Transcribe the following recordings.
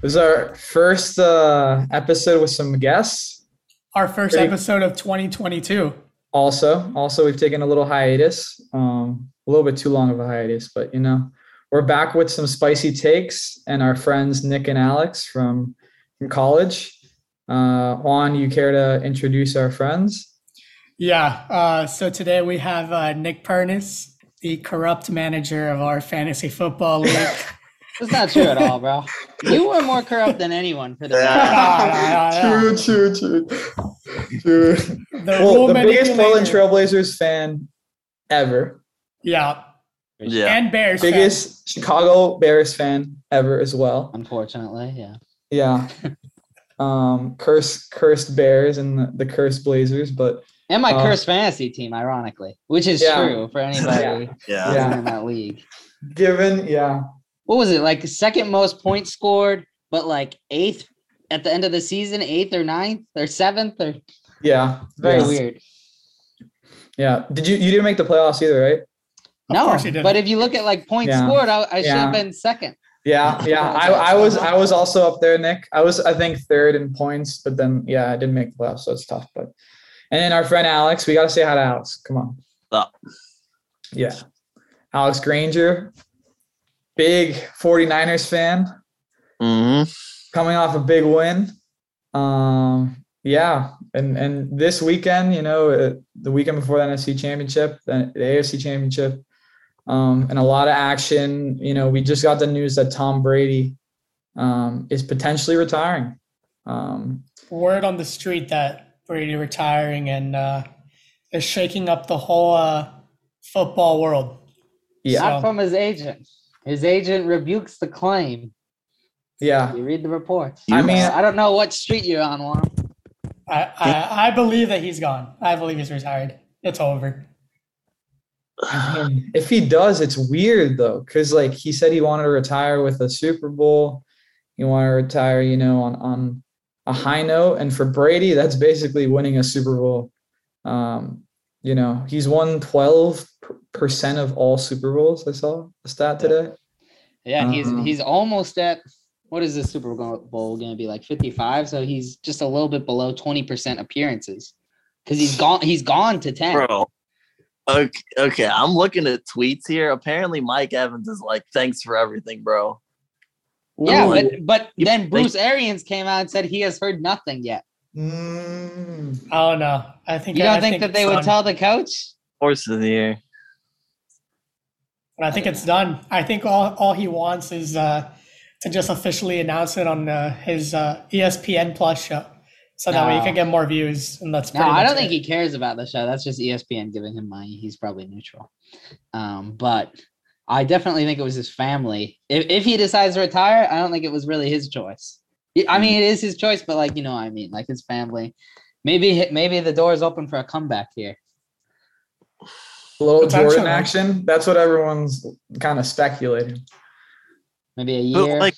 This is our first uh, episode with some guests. Our first Great. episode of 2022. Also, also we've taken a little hiatus, um, a little bit too long of a hiatus, but you know, we're back with some spicy takes and our friends Nick and Alex from from college. Uh, Juan, you care to introduce our friends? Yeah. Uh, so today we have uh, Nick Pernis, the corrupt manager of our fantasy football league. That's not true at all, bro. You were more corrupt than anyone for the Ah, yeah, yeah. True, true, true, true. The Well, the biggest Portland. Trailblazers fan ever. Yeah. Yeah. And Bears. fan. Biggest Chicago Bears fan ever as well. Unfortunately, yeah. Yeah. um, cursed, cursed Bears and the, the cursed Blazers, but And my Uh, cursed fantasy team, ironically, which is Yeah. true for anybody Yeah. Yeah. in that league. given, yeah, What was it like? Second most points scored, but like eighth at the end of the season, eighth or ninth or seventh or yeah, very yeah. weird. Yeah. Did you you didn't make the playoffs either, right? Of no, course he didn't. but if you look at like points Yeah. scored, I, I should have been second. Yeah, yeah. I, I was I was also up there, Nick. I was I think third in points, but then yeah, I didn't make the playoffs, so it's tough. But and then our friend Alex, we gotta say hi to Alex. Come on. Up. Yeah. Alex Granger, big 49ers fan. hmm coming off a big win. Um, yeah, and and this weekend, you know, uh, the weekend before the NFC Championship, the, the AFC Championship, um, and a lot of action. You know, we just got the news that Tom Brady um, is potentially retiring. Um, Word on the street that Brady retiring and uh, is shaking up the whole uh, football world. yeah, So- from his agent. His agent rebukes the claim. yeah, You read the reports. I mean- I don't know what street you're on, Juan. I, I, I believe that he's gone. I believe he's retired. It's over. If he does, it's weird though, because like he said he wanted to retire with a Super Bowl. He wanted to retire, you know, on on a high note. And for Brady, that's basically winning a Super Bowl. Um, you know, he's won twelve percent of all Super Bowls. I saw a stat today. Yeah, and he's Um, he's almost at what is the Super Bowl going to be like 55? So he's just a little bit below 20% appearances because he's gone. He's gone to 10. Bro. Okay, okay, I'm looking at tweets here. Apparently, Mike Evans is like, "Thanks for everything, bro." Yeah, Ooh. but but then Bruce Arians came out and said he has heard nothing yet. Mm. I don't know. I think You don't I think, that they would done. tell the coach? Horse of the year. I think it's done. I think all, all he wants is uh, to just officially announce it on uh, his uh, ESPN Plus show, so that way he can get more views, and that's No, I don't think he cares about the show. That's just ESPN giving him money. He's probably neutral. Um, but I definitely think it was his family. If, if he decides to retire, I don't think it was really his choice. I mean, it is his choice, but like you know, what I mean, like his family. Maybe maybe the door is open for a comeback here. A little Potentially. Jordan action. That's what everyone's kind of speculating. Maybe a But year. like,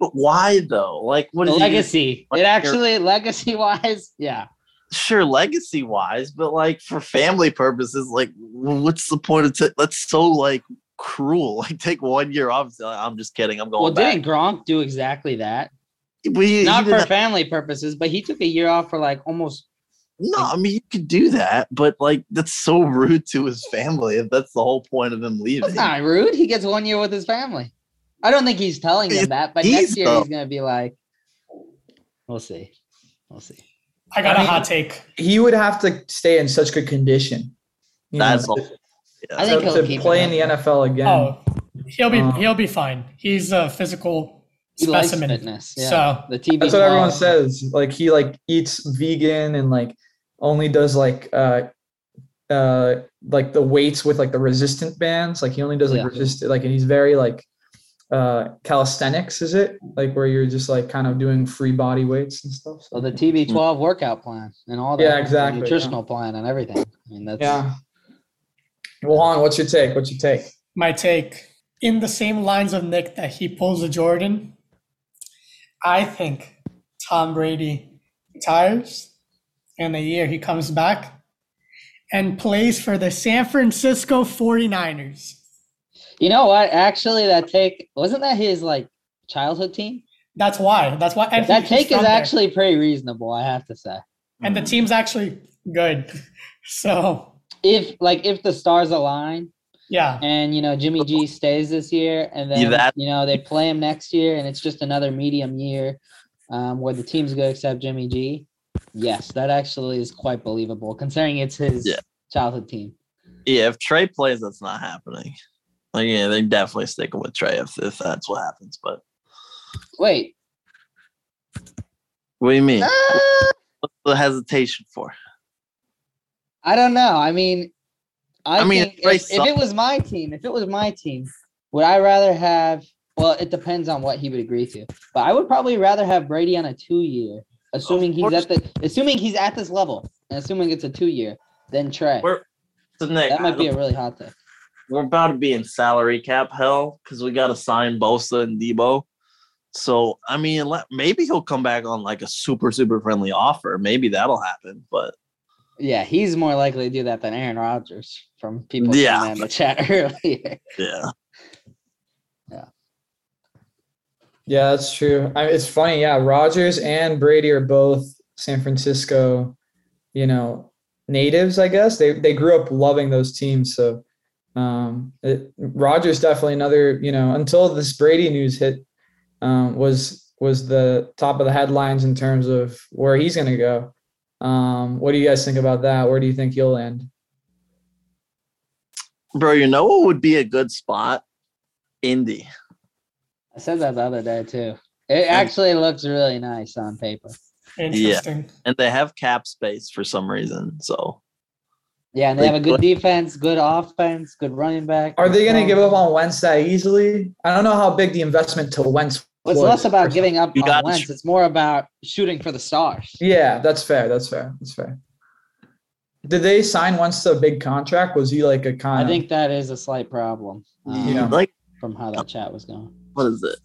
but why though? Like, what the is he gonna- legacy. It actually legacy wise, yeah. Sure, legacy wise, but like for family purposes, like, what's the point of? T- that's so like cruel. Like, take one year off. I'm just kidding. I'm going Well, back. didn't Gronk do exactly that? But he- he Not didn't for have- family purposes, but he took a year off for like almost No, I mean you could do that, but like that's so rude to his family if that's the whole point of him leaving. That's not rude. He gets one year with his family. I don't think he's telling them that, but he's next year though. he's gonna be like, we'll see, we'll see. I got I a mean- hot take. He would have to stay in such good condition. you know, That's to- I think to, he'll to play in the. NFL again. Oh, he'll be Uh, he'll be fine. He's a physical He specimen. fitness. Yeah. So the TV. That's what everyone says. Like he like eats vegan and like only does like uh uh like the weights with like the resistant bands. Like he only does like Yeah. resistant like and he's very like uh calisthenics is it? Like where you're just like kind of doing free body weights and stuff. So, Well, the TB12 workout plan and all that. Yeah, exactly, Nutritional plan and everything. I mean, that's yeah. Well, Han, what's your take? What's your take? my take, in the same lines of Nick that he pulls a Jordan, I think Tom Brady retires in a year he comes back and plays for the San Francisco 49ers. You know what? Actually, that take wasn't that his like childhood team. That's why. That's why. And that he- take is from there. actually pretty reasonable, I have to say. and the team's actually good. So If like if the stars align yeah, and you know Jimmy G stays this year, and then that- you know they play him next year, and it's just another medium year um, where the team's good except Jimmy G. Yes, that actually is quite believable considering it's his Yeah. childhood team. Yeah, if Trey plays, that's not happening. Like, yeah, they're definitely sticking with Trey if, if that's what happens. But Wait, what do you mean? uh, What's the hesitation for? I don't know. I mean, I, I mean, if, if it was my team, if it was my team, would I rather have? Well, it depends on what he would agree to, but I would probably rather have Brady on a two-year, assuming he's at the, assuming he's at this level, and assuming it's a two-year, then Trey. We're so Nick, That might be a really hot take. we're about to be in salary cap hell because we got to sign Bosa and Deebo. So I mean, let, maybe he'll come back on like a super super friendly offer. Maybe that'll happen. But Yeah, he's more likely to do that than Aaron Rodgers from people Yeah. in the chat earlier. yeah, Yeah, that's true. I, it's funny. Yeah, Rodgers and Brady are both San Francisco, you know, natives. I guess they they grew up loving those teams. So, um, it, Rodgers definitely another. You know, until this Brady news hit, um, was was the top of the headlines in terms of where he's going to go. Um, what do you guys think about that? Where do you think he'll end? bro, you know what would be a good spot? Indy. I said that the other day too. It actually looks really nice on paper. interesting. and they have cap space for some reason. So Yeah, and they Like, have a good what- defense, good offense, good running back. Are they going to give up on Wentz that easily? I don't know how big the investment to Wentz. Well, it's less about giving up You on gotta Wentz. sh- It's more about shooting for the stars. Yeah, that's fair. That's fair. That's fair. Did they sign Wentz to a big contract? Was he like a kind I of? think that is a slight problem um, Yeah. like from how that chat was going. What is it?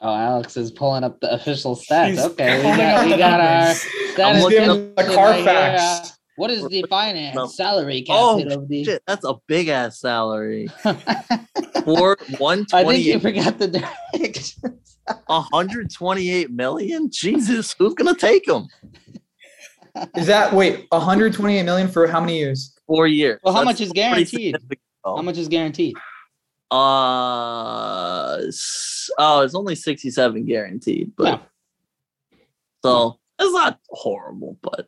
Oh, Alex is pulling up the official stats. He's okay, we got, we got our numbers. status looking up section the right Carfax. here. Uh, what is the finance No. salary cap Oh, of the? Shit, that's a big ass salary. For one I think you forgot the directions. 128 million? Jesus, who's gonna take him? Is that wait 128 million for how many years? Four years. Well, how That's much is guaranteed? How much is guaranteed? Uh, oh, it's only 67 guaranteed, but Yeah. so it's not horrible, but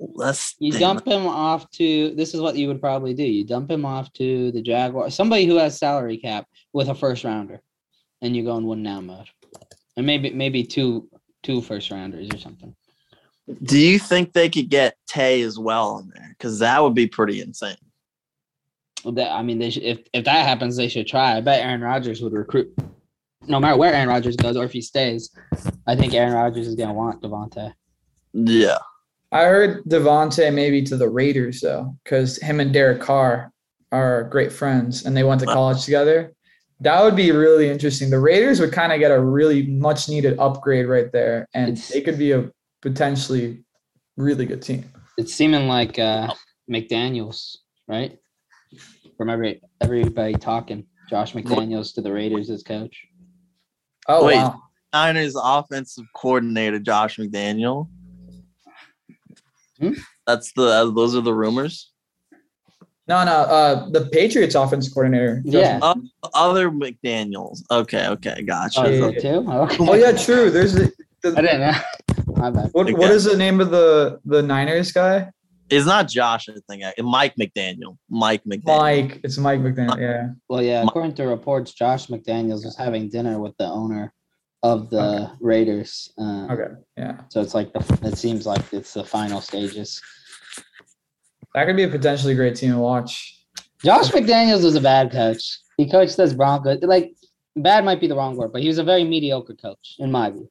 less. You dump him off to this is what you would probably do. You dump him off to the Jaguar, somebody who has salary cap with a first rounder, and you go in one now mode, and maybe maybe two two first rounders or something. Do you think they could get Tay as well in there? Because that would be pretty insane. Well, That I mean, they should, if if that happens, they should try. I bet Aaron Rodgers would recruit, no matter where Aaron Rodgers goes or if he stays. I think Aaron Rodgers is gonna want Davante. Yeah. I heard Davante maybe to the Raiders though, because him and Derek Carr are great friends and they went to college together. That would be really interesting. The Raiders would kind of get a really much needed upgrade right there, and It's- they could be a potentially really good team. It's seeming like uh, McDaniel's, right? From every everybody talking, Josh McDaniels to the Raiders as coach. Oh Wait. wow. Niners offensive coordinator Josh McDaniel. Hmm? That's the uh, those are the rumors. No, no. Uh, the Patriots offense coordinator. Yeah. Uh, other McDaniels. Okay, okay, gotcha. Oh, Yeah. too? Okay. Oh yeah, true. There's the, I didn't know. My bad. what, what is the name of the the Niners guy? It's not Josh, I think. I- Mike McDaniel. Mike McDaniel. Mike. It's Mike McDaniel. Yeah. Well, yeah, according to reports, Josh McDaniels was having dinner with the owner of the Raiders. Uh, Okay. Yeah. So it's like the, it seems like it's the final stages. That could be a potentially great team to watch. Josh McDaniels was a bad coach. He coached us Broncos. Like bad might be the wrong word, but he was a very mediocre coach in my view.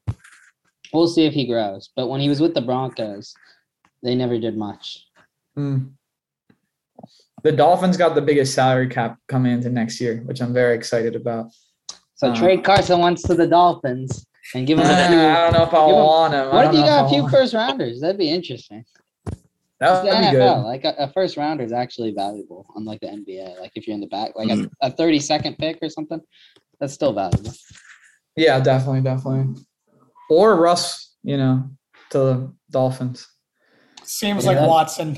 We'll see if he grows. But when he was with the Broncos, they never did much. Hmm. The Dolphins got the biggest salary cap coming into next year, which I'm very excited about. So Uh, trade Carson Wentz to the Dolphins and give Uh, him a few. I don't know if I him- want him. What if you got a few first rounders? That'd be interesting. That The would be NFL, good. like a, a first rounder is actually valuable, unlike the NBA. Like if you're in the back, like Hmm. a, a 30 second pick or something. That's still valuable. Yeah, definitely, definitely. Or Russ, you know, to the Dolphins. Seems Yeah. like Watson.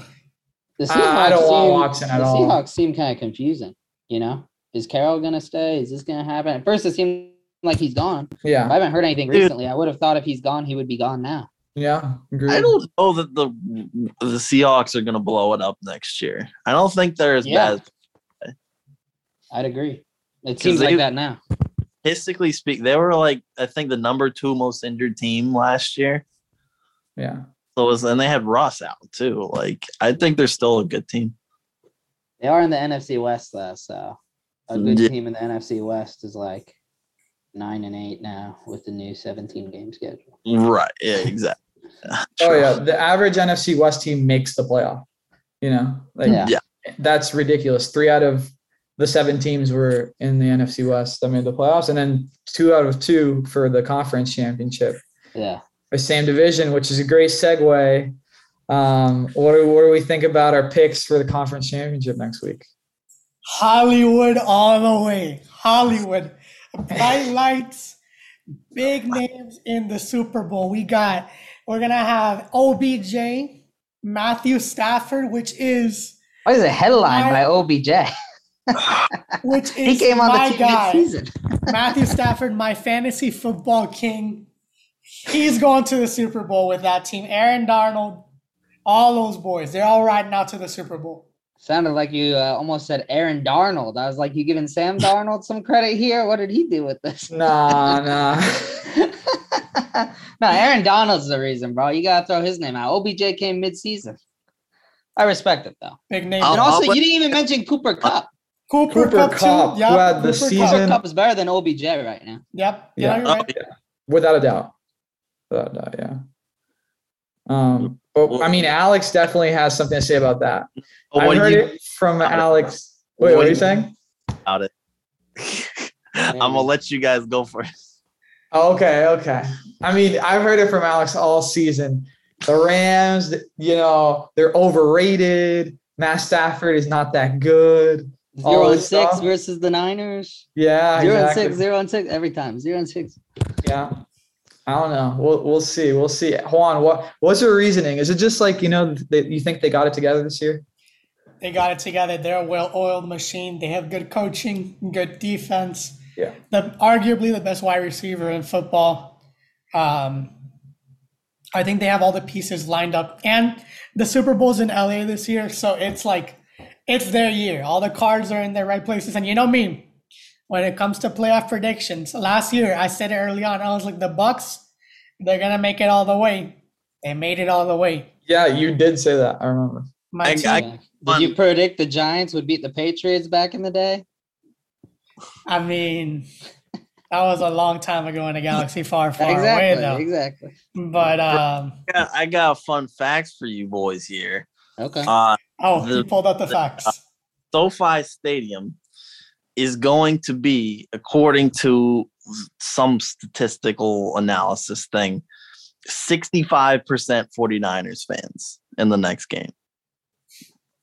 The I- I don't want Watson at the all. Seahawks seem kind of confusing. You know, is Carroll gonna stay? Is this gonna happen? At first, it seemed like he's gone. Yeah, I haven't heard anything Dude. recently. I would have thought if he's gone, he would be gone now. yeah. Agreed. I don't know that the the Seahawks are gonna blow it up next year. I don't think they're as Yeah. bad. I'd agree. It seems they- like that now. Statistically speak, they were like I think the number two most injured team last year. Yeah. So was, and they had Ross out too. Like I think they're still a good team. They are in the NFC West though, so a good Yeah. team in the NFC West is like nine and eight now with the new 17 game schedule. Right. Yeah. Exactly. Oh yeah, the average NFC West team makes the playoff. You know, like Yeah. Yeah. that's ridiculous. Three out of the seven teams were in the NFC West that made the playoffs, and then two out of two for the conference championship. Yeah. The same division, which is a great segue. Um, what do, what do we think about our picks for the conference championship next week? Hollywood all the way. Hollywood. Bright lights, big names in the Super Bowl. We got, we're going to have OBJ, Matthew Stafford, which is, What is a headline My- by OBJ? which is He came on my the team guy. mid-season. Matthew Stafford, my fantasy football king. He's going to the Super Bowl with that team. Aaron Darnold, all those boys, they're all riding out to the Super Bowl. Sounded like you uh, almost said Aaron Darnold. I was like, you giving Sam Darnold some credit here? What did he do with this? Nah, nah. no, Aaron Donald's the reason, bro. You gotta throw his name out. OBJ came mid-season. I respect it though. Big name. And also, uh-huh. you didn't even mention Cooper uh-huh. Kupp. Cooper, Cooper Cup, Kupp, too. who Yep, had the Cooper season- Cooper Kupp is better than OBJ right now. Yep. Yeah. Yeah. You're Oh, yeah. Without a doubt. Without a yeah. Um, but I mean, Alex definitely has something to say about that. But I what do heard you it from about it? Alex. Wait, what What are do you you- saying? about it? I'm gonna let you guys go first. Okay, okay. I mean, I've heard it from Alex all season. The Rams, you know, they're overrated. Matt Stafford is not that good. All Zero and six stuff. versus the Niners. Yeah, Zero and six, zero and six every time. Zero and six. Yeah. I don't know. We'll we'll see. We'll see. Juan, what what's your reasoning? Is it just like you know that you think they got it together this year? They got it together. They're a well-oiled machine. They have good coaching, good defense. Yeah. The arguably the best wide receiver in football. Um, I think they have all the pieces lined up, and the Super Bowl's in LA this year, so it's like it's their year. All the cards are in their right places, and you know me. When it comes to playoff predictions, last year I said it early on. I was like, the Bucs, they're gonna make it all the way. They made it all the way. Yeah, you did say that. I remember. My I- team, I- Yeah. Did you predict the Giants would beat the Patriots back in the day? I mean, that was a long time ago in a galaxy far, far exactly. away, though. Exactly. But um, I got, I got fun facts for you boys here. Okay. Uh, oh, he The- pulled out the the- facts. SoFi Stadium is going to be, according to some statistical analysis thing, 65% 49ers fans in the next game.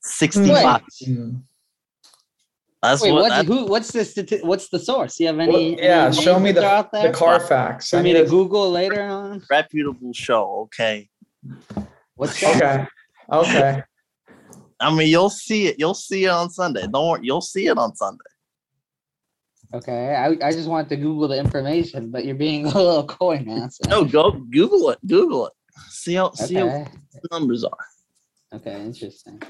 65. Mm. That's Wait, what what? that's Who? What's the stati- What's the source? You have Well, any? yeah, any show me the, are out there the car facts. I me need to to- Google later on. reputable show, okay? What's that? Okay. Okay. I mean, you'll see it. You'll see it on Sunday. Don't worry. You'll see it on Sunday. Okay, I, I just want to Google the information, but you're being a little coy now. So. No, go Google it. Google it. See how see how the numbers are. Okay, interesting.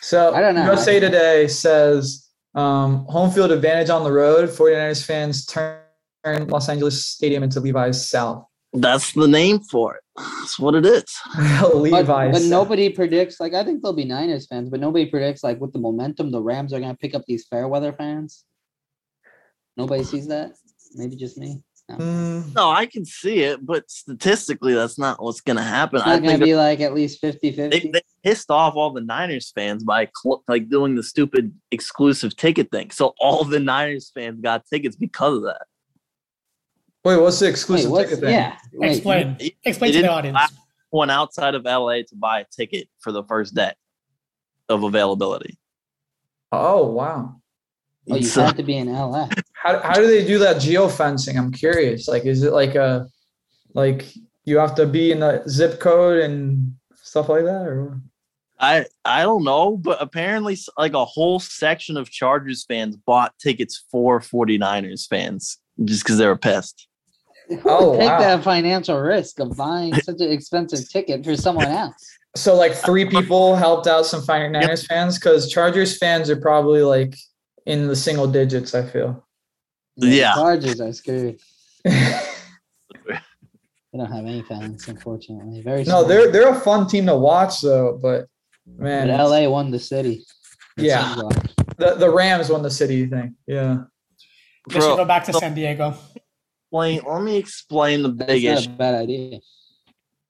So I don't know. USA Today says um, home field advantage on the road. 49ers fans turn Los Angeles Stadium into Levi's South. That's the name for it. That's what it is. But, Levi's but South. nobody predicts. Like I think there'll be Niners fans, but nobody predicts like with the momentum the Rams are gonna pick up these fair weather fans. Nobody sees that. Maybe just me. Mm, No, I can see it, but statistically, that's not what's going to happen. It's I not gonna think be like at least 50 they, 50. they pissed off all the Niners fans by cl- like doing the stupid exclusive ticket thing. So all the Niners fans got tickets because of that. wait, what's the Wait, exclusive what's, ticket thing? yeah. wait, Explain. They- Explain they to the audience. One outside of LA to buy a ticket for the first day of availability. Oh wow. Oh, you So- had to be in LA. How, how do they do that geofencing? I'm curious. Like, is it like a like you have to be in the zip code and stuff like that, or I I don't know, but apparently like a whole section of Chargers fans bought tickets for 49ers fans just because they were pissed. Oh, Take wow. that financial risk of buying such an expensive ticket for someone else. so like three people helped out some 49ers fans because Chargers fans are probably like in the single digits. I feel. The Yeah. Chargers are screwed. They don't have any fans, unfortunately. Very no, small. they're they're a fun team to watch though, but man, But LA won the city. It Yeah. the the Rams won the city thing. Yeah. They should go back to San Diego. explain, let me explain the That's big not issue. a bad idea.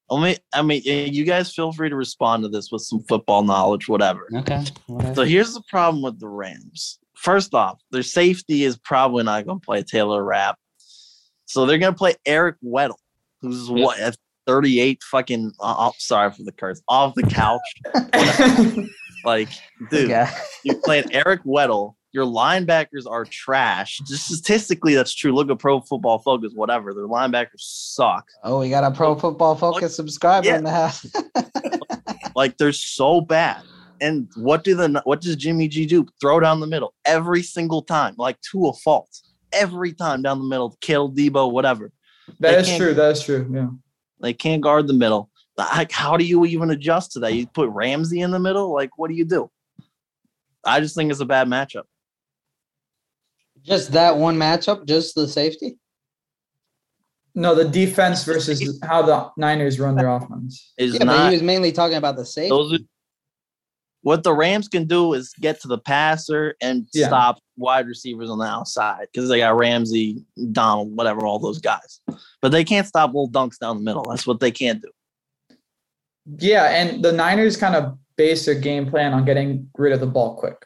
Let me, I mean, you guys feel free to respond to this with some football knowledge, whatever. Okay. whatever. So here's the problem with the Rams. First off, their safety is probably not going to play Taylor Rapp. So they're going to play Eric Weddle, who's Yeah. what, at 38 fucking, uh, oh, sorry for the curse, off the couch. Like, dude, Yeah. you're playing Eric Weddle. Your linebackers are trash. Just statistically, that's true. Look at Pro Football Focus, whatever. Their linebackers suck. Oh, we got a Pro Football Focus subscriber Yeah. in the house. Like they're so bad. And what do the what does Jimmy G do? Throw down the middle every single time, like to a fault. Every time down the middle, kill Deebo, whatever. that They is true. That is true. Yeah. They can't guard the middle. Like, how do you even adjust to that? You put Ramsey in the middle. Like, what do you do? I just think it's a bad matchup. just that one matchup, just the safety. No, the defense versus how the Niners run their offense. Is Yeah, but not he was mainly talking about the safety. those. Are, what the Rams can do is get to the passer and Yeah. stop wide receivers on the outside because they got Ramsey, Donald, whatever, all those guys. But they can't stop little dunks down the middle. That's what they can't do. Yeah, and the Niners kind of base their game plan on getting rid of the ball quick.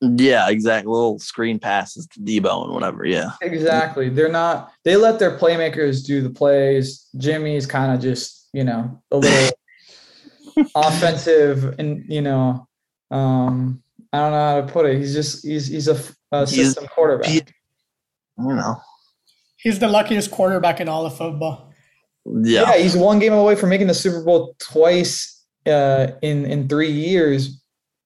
Yeah, exactly. Little screen passes to Deebo and whatever. Yeah. Exactly. They're not. They let their playmakers do the plays. Jimmy's kind of just you know a little offensive, and you know, um, I don't know how to put it. He's just he's he's a, He's- system quarterback. he- You know. He's the luckiest quarterback in all of football. Yeah. yeah, he's one game away from making the Super Bowl twice uh, in in three years,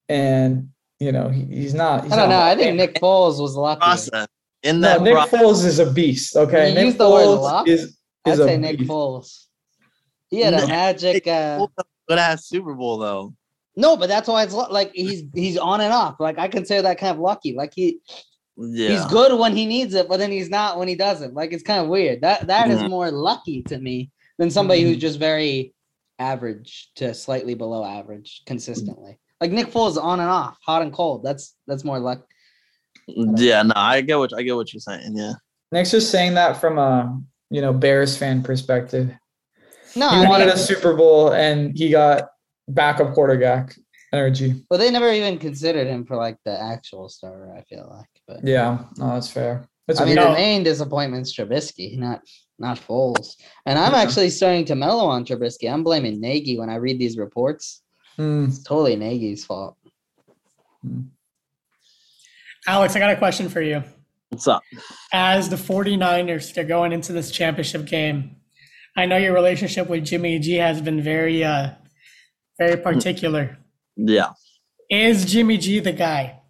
and you know he, he's not. He's I don't know. I think Nick Foles was lucky. Process. In No, that Nick pro- Foles is a beast. Okay, You Nick used the word Foles luck? is I'd is a say Nick beast. Foles. He had a magic. Uh, good ass Super Bowl though. no, but that's why it's like he's he's on and off. Like I consider that kind of lucky. Like he Yeah. he's good when he needs it, but then he's not when he doesn't. Like it's kind of weird. That that is Mhm. more lucky to me than somebody who's Mhm. just very average to slightly below average consistently. Like Nick Foles on and off, hot and cold. That's that's more luck. Yeah, no, I get what I get what you're saying. Yeah. Nick's just saying that from a you know Bears fan perspective. No, He I wanted mean, a Super Bowl and he got backup quarterback energy. well, they never even considered him for like the actual starter. I feel like, but Yeah, no, that's fair. That's I a mean, weird- the main disappointment's Trubisky, not not Foles. And I'm Yeah. actually starting to mellow on Trubisky. I'm blaming Nagy when I read these reports. Hmm. It's totally Nagy's fault. Alex, I got a question for you. What's up? As the 49ers, they're going into this championship game. I know your relationship with Jimmy G has been very, uh, very particular. Yeah. Is Jimmy G the guy?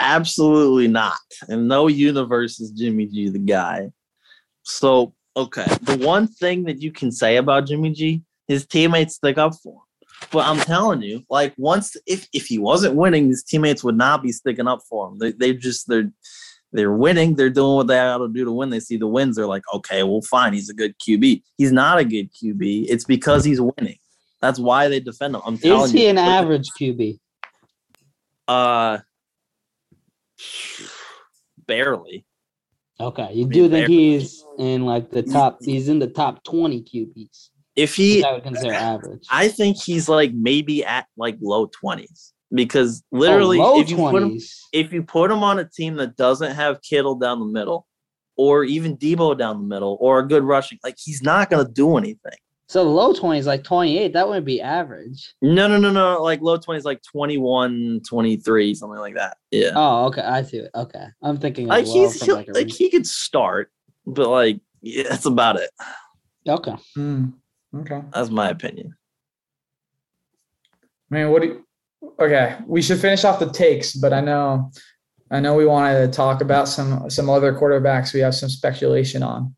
Absolutely not. In no universe is Jimmy G the guy. So, okay. The one thing that you can say about Jimmy G, his teammates stick up for him. But I'm telling you, like once if if he wasn't winning, his teammates would not be sticking up for him. They they just they're they're winning. They're doing what they got to do to win. They see the wins. They're like, okay, well, fine. He's a good QB. He's not a good QB. It's because he's winning. That's why they defend him. I'm telling Is he you. an average QB? Uh, barely. Okay, you do think he's in like the top? He's in the top twenty QBs. If he, I would consider average. I think he's like maybe at like low twenties because literally, oh, if you put him, if you put him on a team that doesn't have Kittle down the middle, or even Deebo down the middle, or a good rushing, like he's not gonna do anything. So low twenties, like twenty eight, that wouldn't be average. No, no, no, no. Like low 20s, like 21, 23, something like that. Yeah. Oh, okay, I see it. Okay, I'm thinking of like he's from he'll- like a like he could start, but like yeah, that's about it. okay. Hmm. Okay. That's my opinion. Man, what do you, okay, we should finish off the takes, but I know I know we wanted to talk about some some other quarterbacks we have some speculation on.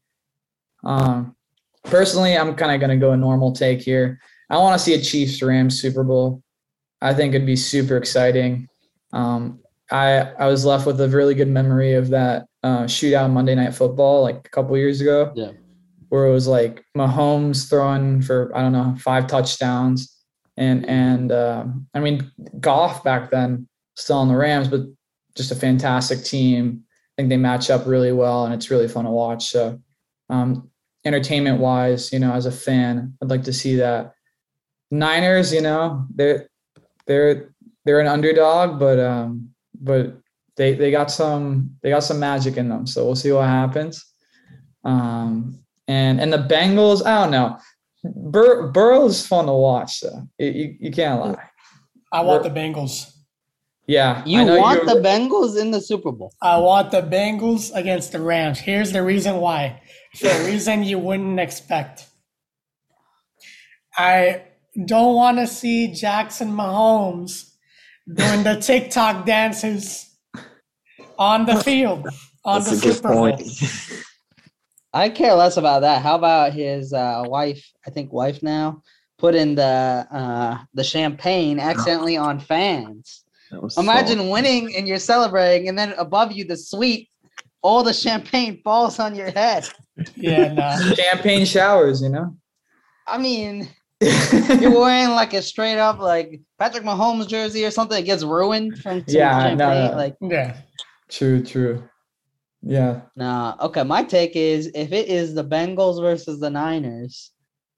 Um personally, I'm kind of gonna go a normal take here. I want to see a Chiefs Rams Super Bowl. I think it'd be super exciting. Um I I was left with a really good memory of that uh, shootout Monday Night Football like a couple years ago. Yeah. Where it was like Mahomes throwing for I don't know five touchdowns, and and uh, I mean Goff back then still on the Rams, but just a fantastic team. I think they match up really well, and it's really fun to watch. So, um, entertainment wise, you know, as a fan, I'd like to see that. Niners, you know, they're they're they're an underdog, but um, but they they got some they got some magic in them. So we'll see what happens. Um, and and the Bengals, I don't know. Bur- Burrow's fun to watch, so you, you, you can't lie. I want the Bengals. Yeah, You want the Bengals in the Super Bowl? I want the Bengals against the Rams. Here's the reason why. The reason you wouldn't expect. I don't want to see Jackson Mahomes doing the TikTok dances on the field on That's the a good Super Bowl. point. I care less about that. How about his uh, wife? I think wife now put in the uh, the champagne accidentally on fans. That was so- Imagine winning and you're celebrating, and then above you the sweet, all the champagne falls on your head. Yeah, nah. champagne showers, you know. I mean, you're wearing like a straight up like Patrick Mahomes jersey or something. It gets ruined from Yeah, much no, champagne. no. Like, Yeah. True, true. Yeah, nah. Okay, my take is if it is the Bengals versus the Niners,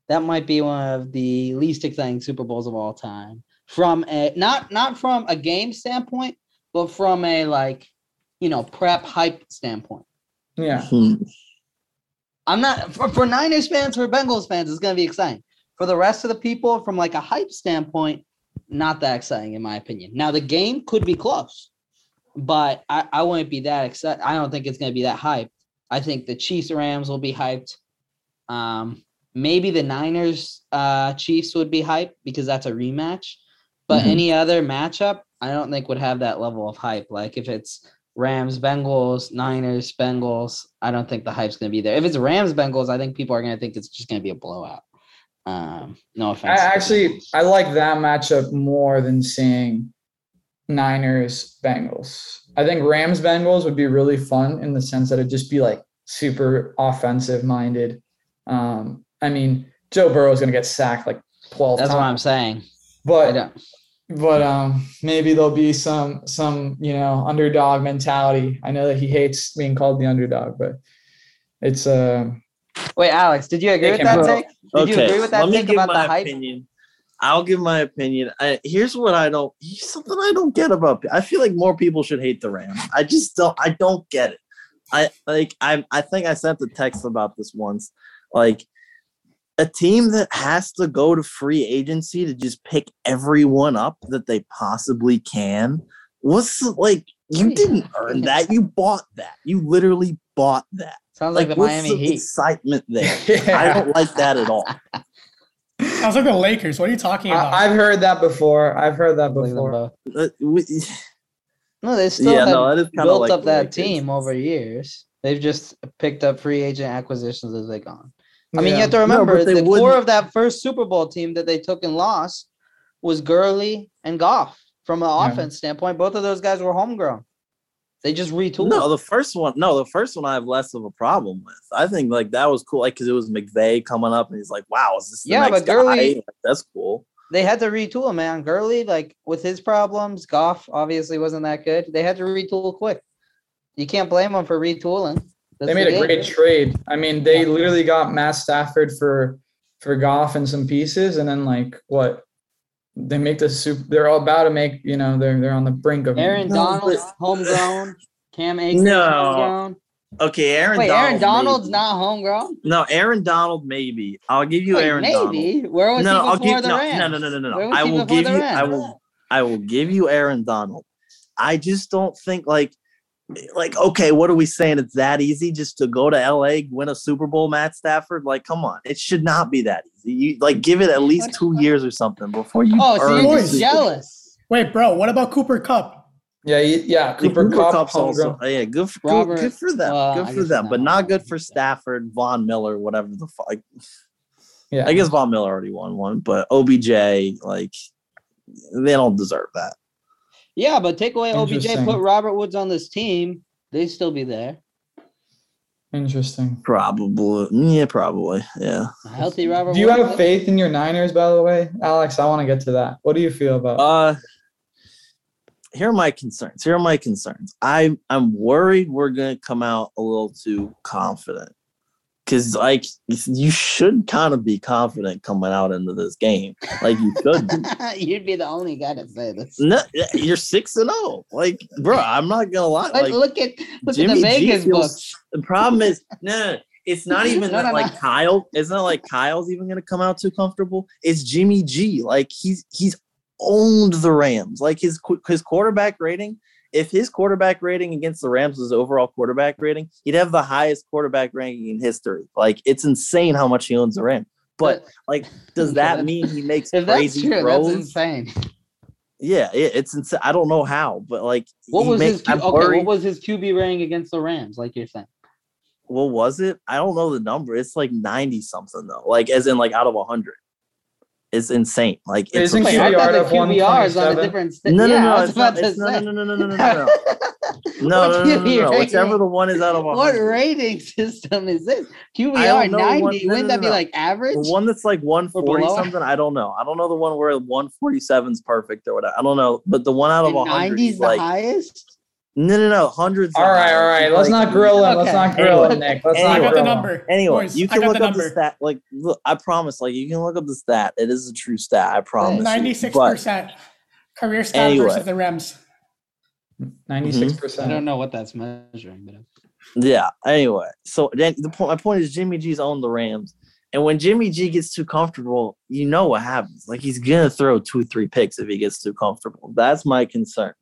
that might be one of the least exciting Super Bowls of all time. From a not not from a game standpoint, but from a like you know prep hype standpoint. yeah. I'm not for, for Niners fans, for Bengals fans, it's gonna be exciting. For the rest of the people, from like a hype standpoint, not that exciting in my opinion. Now the game could be close, but I, I wouldn't be that excited. I don't think it's gonna be that hyped. I think the Chiefs Rams will be hyped. Um, maybe the Niners uh Chiefs would be hyped because that's a rematch. But Mhm. any other matchup, I don't think would have that level of hype. Like if it's Rams, Bengals, Niners, Bengals. I don't think the hype's gonna be there. If it's Rams, Bengals, I think people are gonna think it's just gonna be a blowout. Um, no I offense. to the actually I like that matchup more than seeing Niners Bengals. I think Rams Bengals would be really fun in the sense that it'd just be like super offensive minded. Um, I mean, Joe Burrow is gonna get sacked like twelve that's what I'm times, saying. I but don't. but um, maybe there'll be some some you know underdog mentality. I know that he hates being called the underdog, but it's uh Wait, Alex, did you agree with that put- take? Did you agree with that let me take give about my the hype? opinion. I'll give my opinion. I, here's what I don't. Here's something I don't get about. I feel like more people should hate the Rams. I just don't. I don't get it. I like. I. I think I sent a text about this once. Like a team that has to go to free agency to just pick everyone up that they possibly can. What's like? You didn't earn that. You bought that. You literally bought that. Sounds like, the what's Miami the Heat. excitement there? I don't like that at all. Sounds like the Lakers. What are you talking about? I, I've heard that before. I've heard that before. Uh, we- No, they still yeah, have no, that is built like up that Lakers. team over years. They've just picked up free agent acquisitions as they gone. I mean, you have to remember but they the core wouldn't- of that first Super Bowl team that they took and lost was Gurley and Goff. From an Yeah. offense standpoint, both of those guys were homegrown. They just retooled. No, the first one, no, the first one I have less of a problem with. I think like that was cool, like because it was McVay coming up and he's like, "Wow, is this the Yeah, next but Gurley- guy?" Like, that's cool. They had to retool, man. Gurley, like with his problems, Goff obviously wasn't that good. They had to retool quick. You can't blame them for retooling. That's they made the a great trade. I mean, they literally got Matt Stafford for for Goff and some pieces, and then like what they make the super. They're all about to make. You know, they're they're on the brink of. Aaron No, Donald, but- homegrown. Cam Akers, No. homegrown. Okay, Aaron. Wait, Donald, Aaron Donald's maybe. not homegrown. No, Aaron Donald. Maybe I'll give you Wait, Aaron Donald. maybe. Where was no, he no, I'll before give the no, Rams? no, no, no, no, no, no. I will give the you. I will. I will give you Aaron Donald. I just don't think like, like okay, what are we saying? It's that easy just to go to LA, win a Super Bowl, Matt Stafford? Like, come on, it should not be that easy. You like give it at least two years or something before you. Oh, so you're just jealous. Wait, bro, what about Cooper Kupp? Yeah, yeah. Cooper, Cooper Kupp, Kupp's also homegrown. yeah, good for Robert- good, good for them, well, I good for them, not but not good for Stafford, Von Miller, whatever the fuck. Yeah, I guess Von Miller already won one, but OBJ like they don't deserve that. Yeah, but take away OBJ, put Robert Woods on this team, they'd still be there. Interesting. Probably, yeah, probably, yeah. Healthy Robert Do you Woods. have faith in your Niners, by the way, Alex? I want to get to that. What do you feel about? Uh, here are my concerns. Here are my concerns. I I'm worried we're gonna come out a little too confident because like you should kind of be confident coming out into this game, like you should. be. You'd be the only guy to say this. No, you're six and zero. Like, bro, I'm not gonna lie. Like, Like, look at look Jimmy at the Vegas books. the problem is, no, it's not even No, that, no, like no. Kyle. It's not like Kyle's even gonna come out too comfortable. It's Jimmy G. Like he's he's owned the Rams. Like his his quarterback rating. If his quarterback rating against the Rams was overall quarterback rating, he'd have the highest quarterback ranking in history. Like it's insane how much he owns the Rams. But like, does that mean he makes crazy true, throws? that's insane. Yeah, it, it's insane. I don't know how, but like, What was makes- his Q- okay? What was his QB rating against the Rams? Like you're saying. what was it? I don't know the number. It's like 90 something though. Like as in like out of 100. It's insane. Like it's Isn't Wait, QBR I thought the of QBR is on a 127? different. St- no, no, yeah, no, I was it's not, about to it's no, no, say. no, no, no, no, no, no, no, no, no, What no, no, QB no, rating? Whichever the one is out of What 100. rating system is this? I QBR don't know 90. what- no, Wouldn't no, no, that no, be no. like average? The one that's like 140 below? something, I don't know. I don't know the one where 147 is perfect or whatever. I don't know. But the one out of And 100 90 is is the like highest. No, no, no, hundreds. all right, all right. Let's not grill him. Let's not grill him, Anyway. Nick. Let's I not Anyway. the grill him. number. Anyway, Boys, you I can got look the up the stat. Like, look, I promise. Like, you can look up the stat. It is a true stat. I promise. Ninety-six percent career stat Anyway. versus the Rams. 96 percent. Mm-hmm. I don't know what that's measuring, but Yeah. Anyway, so then the point. My point is Jimmy G's on the Rams, and when Jimmy G gets too comfortable, you know what happens. Like he's gonna throw two, three picks if he gets too comfortable. That's my concern.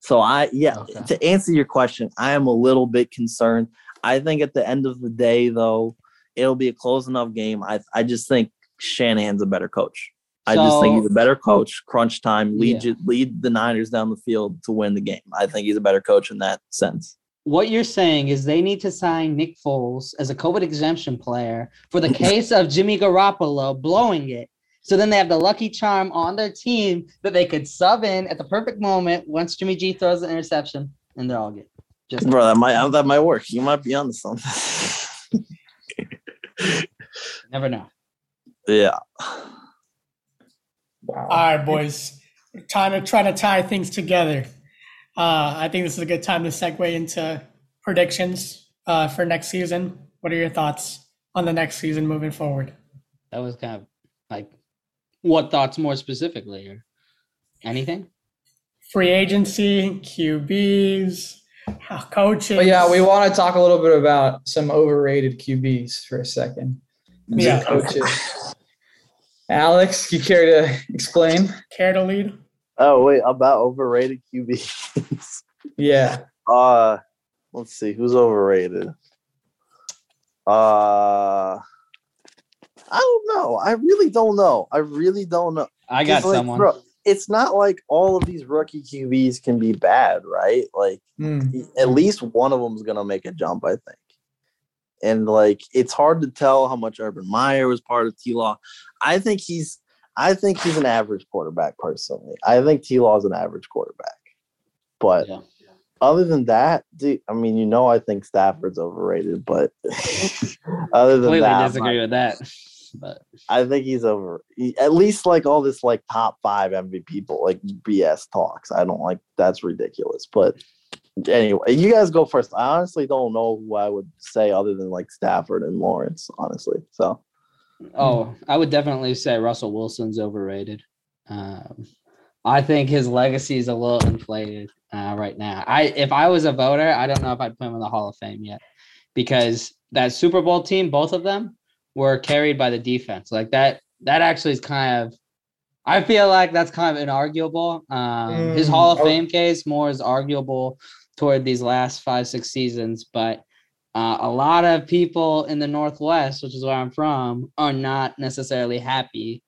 So I, yeah, Okay. to answer your question, I am a little bit concerned. I think at the end of the day, though, it'll be a close enough game. I, I just think Shanahan's a better coach. I just think he's a better coach. Crunch time, lead Yeah. you, lead the Niners down the field to win the game. I think he's a better coach in that sense. what you're saying is they need to sign Nick Foles as a COVID exemption player for the case of Jimmy Garoppolo blowing it. So then they have the lucky charm on their team that they could sub in at the perfect moment once Jimmy G throws an interception, and they're all good. Just Bro, that might that might work. You might be onto something. never know. yeah. Wow. All right, boys. Time to try to tie things together. Uh, I think this is a good time to segue into predictions uh, for next season. What are your thoughts on the next season moving forward? That was kind of like what thoughts more specifically or anything? Free agency, QBs, coaches. But yeah, we want to talk a little bit about some overrated QBs for a second. and some Yeah. Coaches. Alex, you care to explain? care to lead. Oh wait, about overrated QBs. Yeah. uh let's see who's overrated. Uh I don't know. I really don't know. I really don't know. I got 'Cause, like, someone. bro, it's not like all of these rookie QBs can be bad, right? Like Hmm. at least one of them is gonna make a jump, I think. And like it's hard to tell how much Urban Meyer was part of T Law. I think he's I think he's an average quarterback personally. I think T Law is an average quarterback. But Yeah. other than that, dude, I mean, you know, I think Stafford's overrated, but other than Completely that, I'm disagree not- with that. But I think he's over. He, at least like all this like top five MVP people like BS talks. I don't like that's ridiculous. But anyway, you guys go first. I honestly don't know who I would say other than like Stafford and Lawrence. Honestly, so oh, I would definitely say Russell Wilson's overrated. Um, I think his legacy is a little inflated uh, right now. I if I was a voter, I don't know if I'd put him in the Hall of Fame yet, because that Super Bowl team, both of them, were carried by the defense. Like that, that actually is kind of. I feel like that's kind of inarguable. Um, his Mm, Hall of oh. Fame case more is arguable toward these last five six seasons, but uh, a lot of people in the Northwest, which is where I'm from, are not necessarily happy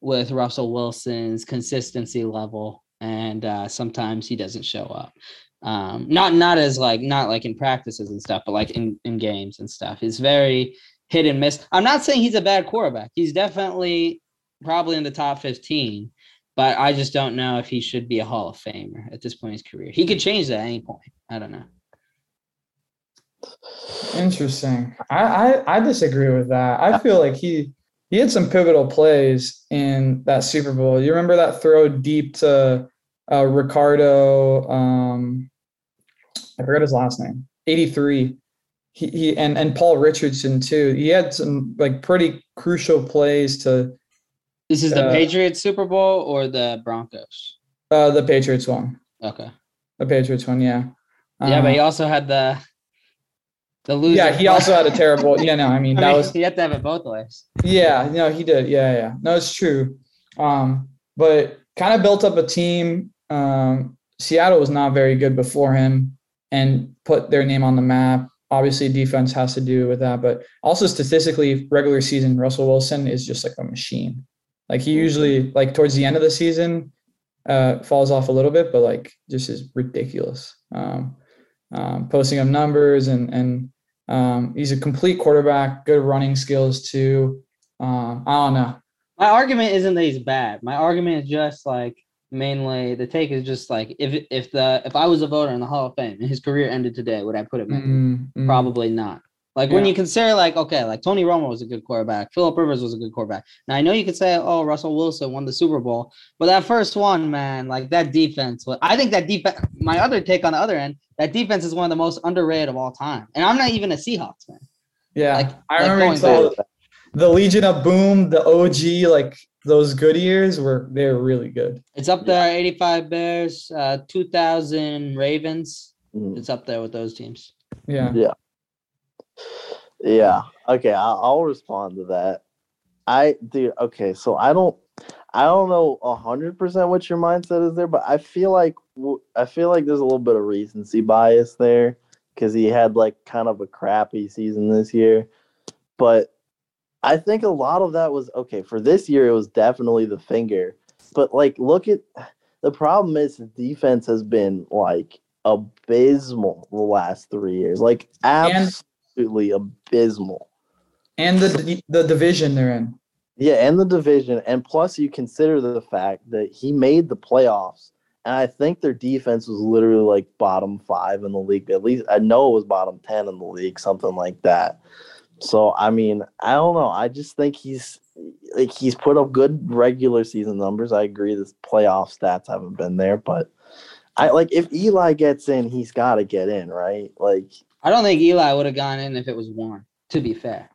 with Russell Wilson's consistency level, and uh, sometimes he doesn't show up. Um, not not as like not like in practices and stuff, but like in, in games and stuff. It's very hit and miss. I'm not saying he's a bad quarterback. He's definitely probably in the top 15, but I just don't know if he should be a Hall of Famer at this point in his career. He could change that at any point. I don't know. Interesting. I, I I disagree with that. I feel like he he had some pivotal plays in that Super Bowl. You remember that throw deep to uh, Ricardo? Um, I forgot his last name. Eighty three. He, he and and Paul Richardson too. He had some like pretty crucial plays to This is the Uh, Patriots Super Bowl or the Broncos? uh, the Patriots one. Okay. The Patriots one, yeah. Yeah, but he Uh, also had the the loser. yeah, he also had a terrible. Yeah, no, I mean I that mean, was He had to have it both ways. Yeah, no, he did. Yeah, yeah. No, it's true. Um, but kind of built up a team. Um, Seattle was not very good before him and put their name on the map. Obviously, defense has to do with that, but also statistically, regular season, Russell Wilson is just like a machine. Like he usually, like towards the end of the season, uh, falls off a little bit, but like just is ridiculous. Um, um, posting up numbers and and um, he's a complete quarterback, good running skills too. Um, I don't know. My argument isn't that he's bad. My argument is just like mainly the take is just like if if the if I was a voter in the Hall of Fame and his career ended today, would I put him in? Mm, mm. Probably not. Like when you consider like okay, like Tony Romo was a good quarterback, Philip Rivers was a good quarterback. Now I know you could say, oh, Russell Wilson won the Super Bowl, but that first one, man, like that defense. wa- I think that defense. My other take on the other end, that defense is one of the most underrated of all time. And I'm not even a Seahawks fan. Yeah, like- I like remember going until the Legion of Boom, the OG, like those good years were they were really good. It's up there, 85 Bears, uh, 2000 Ravens. Mhm. It's up there with those teams. Yeah. Yeah. Yeah. Okay. I'll, I'll respond to that. I do. Okay. So I don't. I don't know a hundred percent what your mindset is there, but I feel like I feel like there's a little bit of recency bias there because he had like kind of a crappy season this year, but I think a lot of that was okay for this year. It was definitely the finger, but like look at the problem is defense has been like abysmal the last three years, like And- absolutely abysmal. And the the division they're in. Yeah, and the division, and plus you consider the fact that he made the playoffs, and I think their defense was literally like bottom five in the league. At least I know it was bottom ten in the league, something like that. So I mean, I don't know. I just think he's like he's put up good regular season numbers. I agree, this playoff stats haven't been there, but I like if Eli gets in, he's got to get in, right? Like I don't think Eli would have gone in if it was warm, to be fair.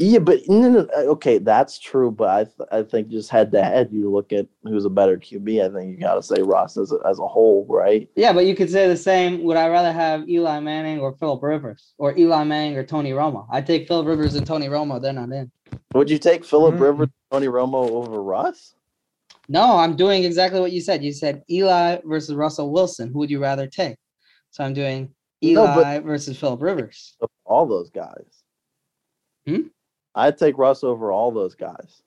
Yeah, but no, no, uh, okay, that's true. But I, th- I think just head to head, you look at who's a better QB. I think you got to say Russ as a, as a whole, right? Yeah, but you could say the same. Would I rather have Eli Manning or Philip Rivers or Eli Manning or Tony Romo? I take Philip Rivers and Tony Romo. They're not in. Would you take Philip Mhm. Rivers, Tony Romo over Russ? No, I'm doing exactly what you said. You said Eli versus Russell Wilson. Who would you rather take? So I'm doing Eli but- versus Philip Rivers. All those guys. Hmm? I'd take Russ over all those guys.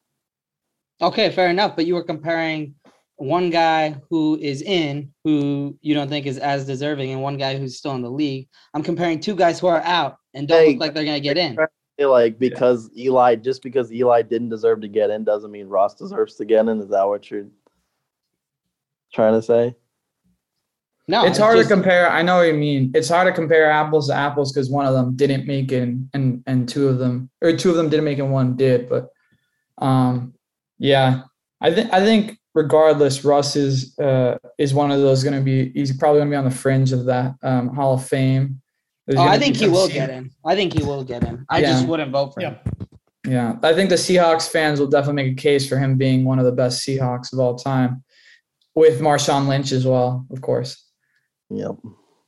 Okay, fair enough. But you were comparing one guy who is in, who you don't think is as deserving, and one guy who's still in the league. I'm comparing two guys who are out and don't Hey, look like they're gonna get in. Like because Eli, just because Eli didn't deserve to get in, doesn't mean Russ deserves to get in. Is that what you're trying to say? No, it's hard just- to compare. I know what you mean. It's hard to compare apples to apples because one of them didn't make it, and and two of them or two of them didn't make it, and one did. But um, yeah, I think I think regardless, Russ is uh is one of those going to be. He's probably going to be on the fringe of that um, Hall of Fame. There's Oh, I think he will get in. I think he will get in. I Yeah. just wouldn't vote for him. Yeah. Yeah, I think the Seahawks fans will definitely make a case for him being one of the best Seahawks of all time. with Marshawn Lynch as well, of course. Yep.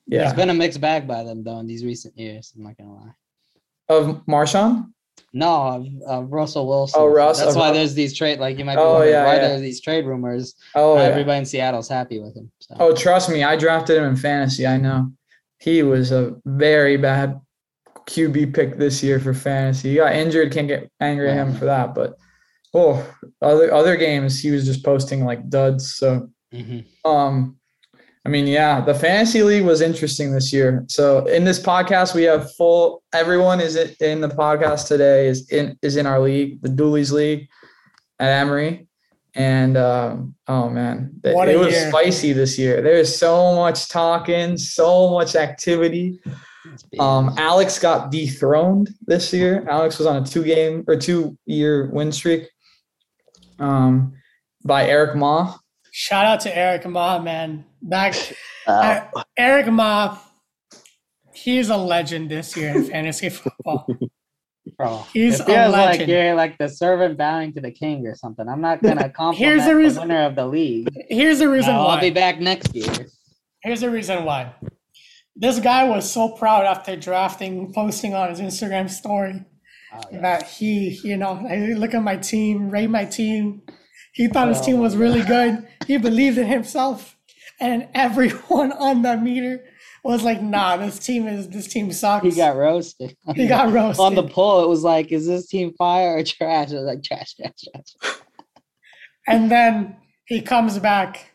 Yeah, It's been a mixed bag by them though in these recent years. I'm not gonna lie. of Marshawn. No, of, of Russell Wilson. Oh, Russ- That's why Russ- there's these trade. Like you might be Oh, wondering yeah, why yeah. there's these trade rumors. Oh, yeah. Everybody in Seattle's happy with him. So. oh, trust me, I drafted him in fantasy. I know he was a very bad QB pick this year for fantasy. He got injured. Can't get angry at him for that, but oh, other other games he was just posting like duds. So Mhm. Um, I mean, yeah, the fantasy league was interesting this year. So in this podcast, we have full. Everyone is in the podcast today is in is in our league, the Dooley's League at Emory, and um, oh man, What it was year. spicy this year. There's so much talking, so much activity. Um, Alex got dethroned this year. Alex was on a two game or two year win streak. Um, by Eric Ma. Shout out to Eric Ma, man. Back Uh, Eric Ma, he's a legend this year in fantasy football. Bro, he's it a feels like legend. you're like the servant bowing to the king or something. I'm not gonna compliment Here's the the, reason- winner of the league. Here's the reason No, I'll be back next year. Here's the reason why. This guy was so proud after drafting, posting on his Instagram story Oh, yeah. that he, you know, I look at my team, rate my team. He thought his Oh team was really good. He believed in himself, and everyone on that meter was like, "Nah, this team is this team sucks." He got roasted. he got roasted. on the poll. It was like, is this team fire or trash? It was like trash, trash, trash. and then he comes back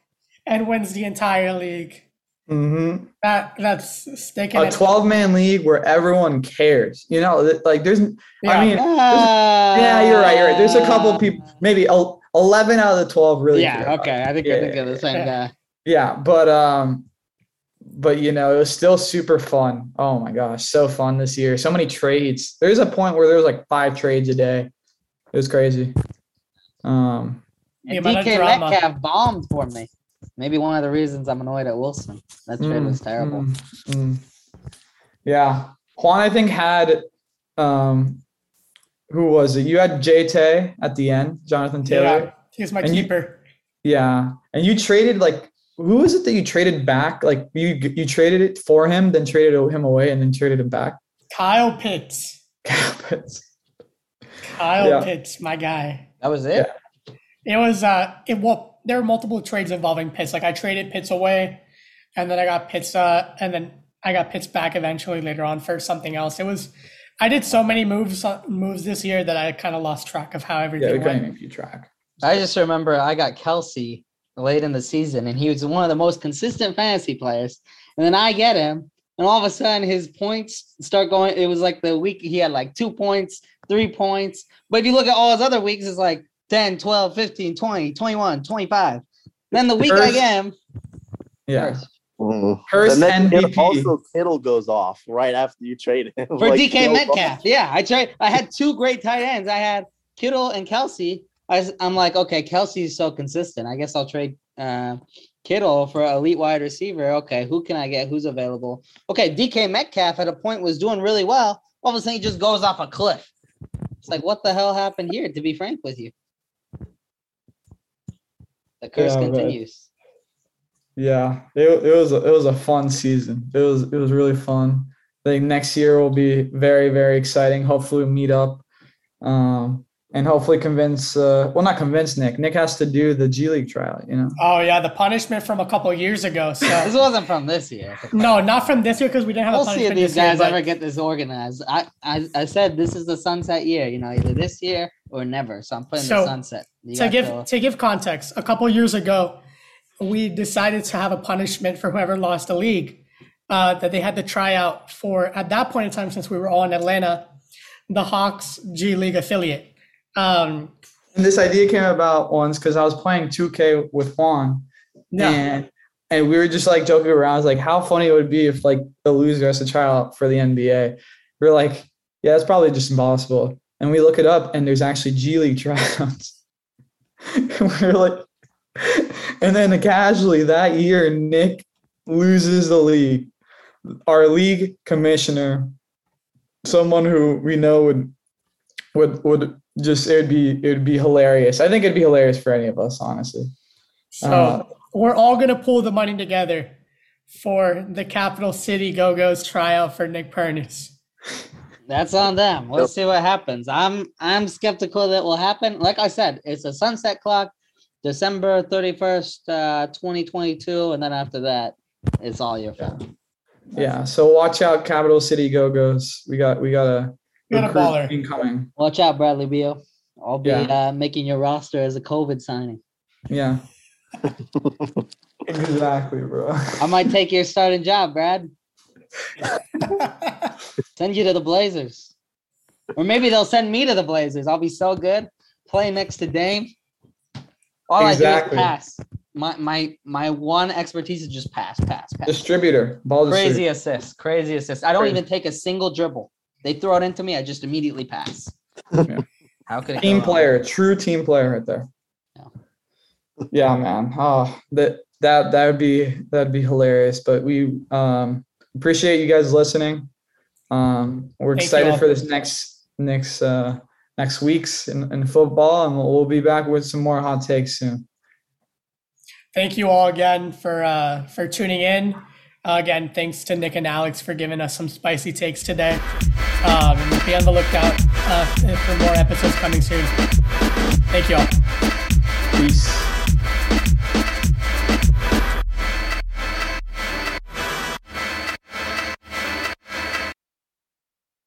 and wins the entire league. Mm-hmm. That that's sticking. a 12 man league where everyone cares. You know, like there's, Yeah. I mean, yeah, yeah, you're right. You're right. There's a couple of people, maybe 11 out of the 12 really. Yeah, about okay. I think Yeah, I think they're the same yeah. guy. Yeah, but um, but you know, it was still super fun. Oh my gosh, so fun this year. So many trades. There's a point where there was like five trades a day. It was crazy. Um, And DK drama. Metcalf bombed for me. Maybe one of the reasons I'm annoyed at Wilson. That trade mm, was terrible. mm, mm. Yeah, Juan, I think had um, who was it? You had J Tay at the end, Jonathan Taylor. Yeah, he's my And you- keeper. Yeah, and you traded like who was it that you traded back? Like you you traded it for him, then traded him away, and then traded him back. Kyle Pitts. Capits. Kyle Yeah. Pitts, my guy. That was it. It was uh it well there were multiple trades involving Pitts. Like I traded Pitts away and then I got Pitts uh and then I got Pitts back eventually later on for something else. It was I did so many moves uh, moves this year that I kind of lost track of how everything Yeah, everything we couldn't went. even keep track. I just remember I got Kelce late in the season, and he was one of the most consistent fantasy players. And then I get him, and all of a sudden his points start going. It was like the week he had like two points, three points. But if you look at all his other weeks, it's like 10, 12, 15, 20, 21, 25. Then the week I get him, Yeah, Hurst. mm. Hurst And then it MVP. also Kittle goes off right after you trade him for Like, DK Kittle- Metcalf. Yeah, I tried. I had two great tight ends. I had Kittle and Kelce. I, am like, okay, Kelce's so consistent. I guess I'll trade uh, Kittle for elite wide receiver. Okay, who can I get? Who's available? Okay, DK Metcalf at a point was doing really well. All of a sudden, he just goes off a cliff. It's like, what the hell happened here? To be frank with you, the curse Yeah, but- continues. yeah. It, it was a, it was a fun season. It was it was really fun. I think next year will be very very exciting. Hopefully, we meet up, um, and hopefully convince. Uh, well, not convince Nick. Nick has to do the G League trial. You know. Oh yeah, the punishment from a couple years ago. so This wasn't from this year. no, not from this year because we didn't have We'll a see if these this year. guys but- ever get this organized. I, I I said this is the sunset year, you know, either this year or never. So I'm putting So, the sunset. You to give till- to give context, a couple years ago, we decided to have a punishment for whoever lost the league. Uh, that they had to try out for at that point in time, since we were all in Atlanta, the Hawks G League affiliate. Um, And this idea came about once because I was playing 2K with Juan, yeah, and and we were just like joking around. I was like, how funny it would be if like the loser has to try out for the NBA. We are like, yeah, that's probably just impossible. And we look it up, and there's actually G League tryouts. and we're like, and then casually that year, Nick loses the league. Our league commissioner, someone who we know would would would just it would be it would be hilarious. I think it'd be hilarious for any of us, honestly. so Uh, we're all going to pull the money together for the Capital City Go Go's tryout for Nick Pernis. That's on them. Let's see what happens. I'm I'm skeptical that will happen. Like I said, it's a sunset clock, December 31st, uh, 2022, and then after that, it's all your fault. Yeah. So watch out, Capital City Go Go's. We got we got a We a baller. incoming. Watch out, Bradley Beal. I'll be Yeah. uh, making your roster as a COVID signing. Yeah. exactly, bro. I might take your starting job, Brad. Send you to the Blazers. Or maybe they'll send me to the Blazers. I'll be so good. Play next to Dame. All I do is pass. My my my one expertise is just pass, pass, pass. Distributor, ball Crazy distributor. assist. Crazy assist. I don't Crazy. even take a single dribble. They throw it into me, I just immediately pass. Yeah. How could it Team go wrong? player, true team player right there. Yeah. Yeah, man. Oh, that that that would be that'd be hilarious. But we um appreciate you guys listening. Um we're Thank excited for this next next uh next weeks in, in football and we'll, we'll be back with some more hot takes soon. Thank you all again for uh, for tuning in. Again, thanks to Nick and Alex for giving us some spicy takes today. Um, be on the lookout uh, for more episodes coming soon. Thank you all. Peace.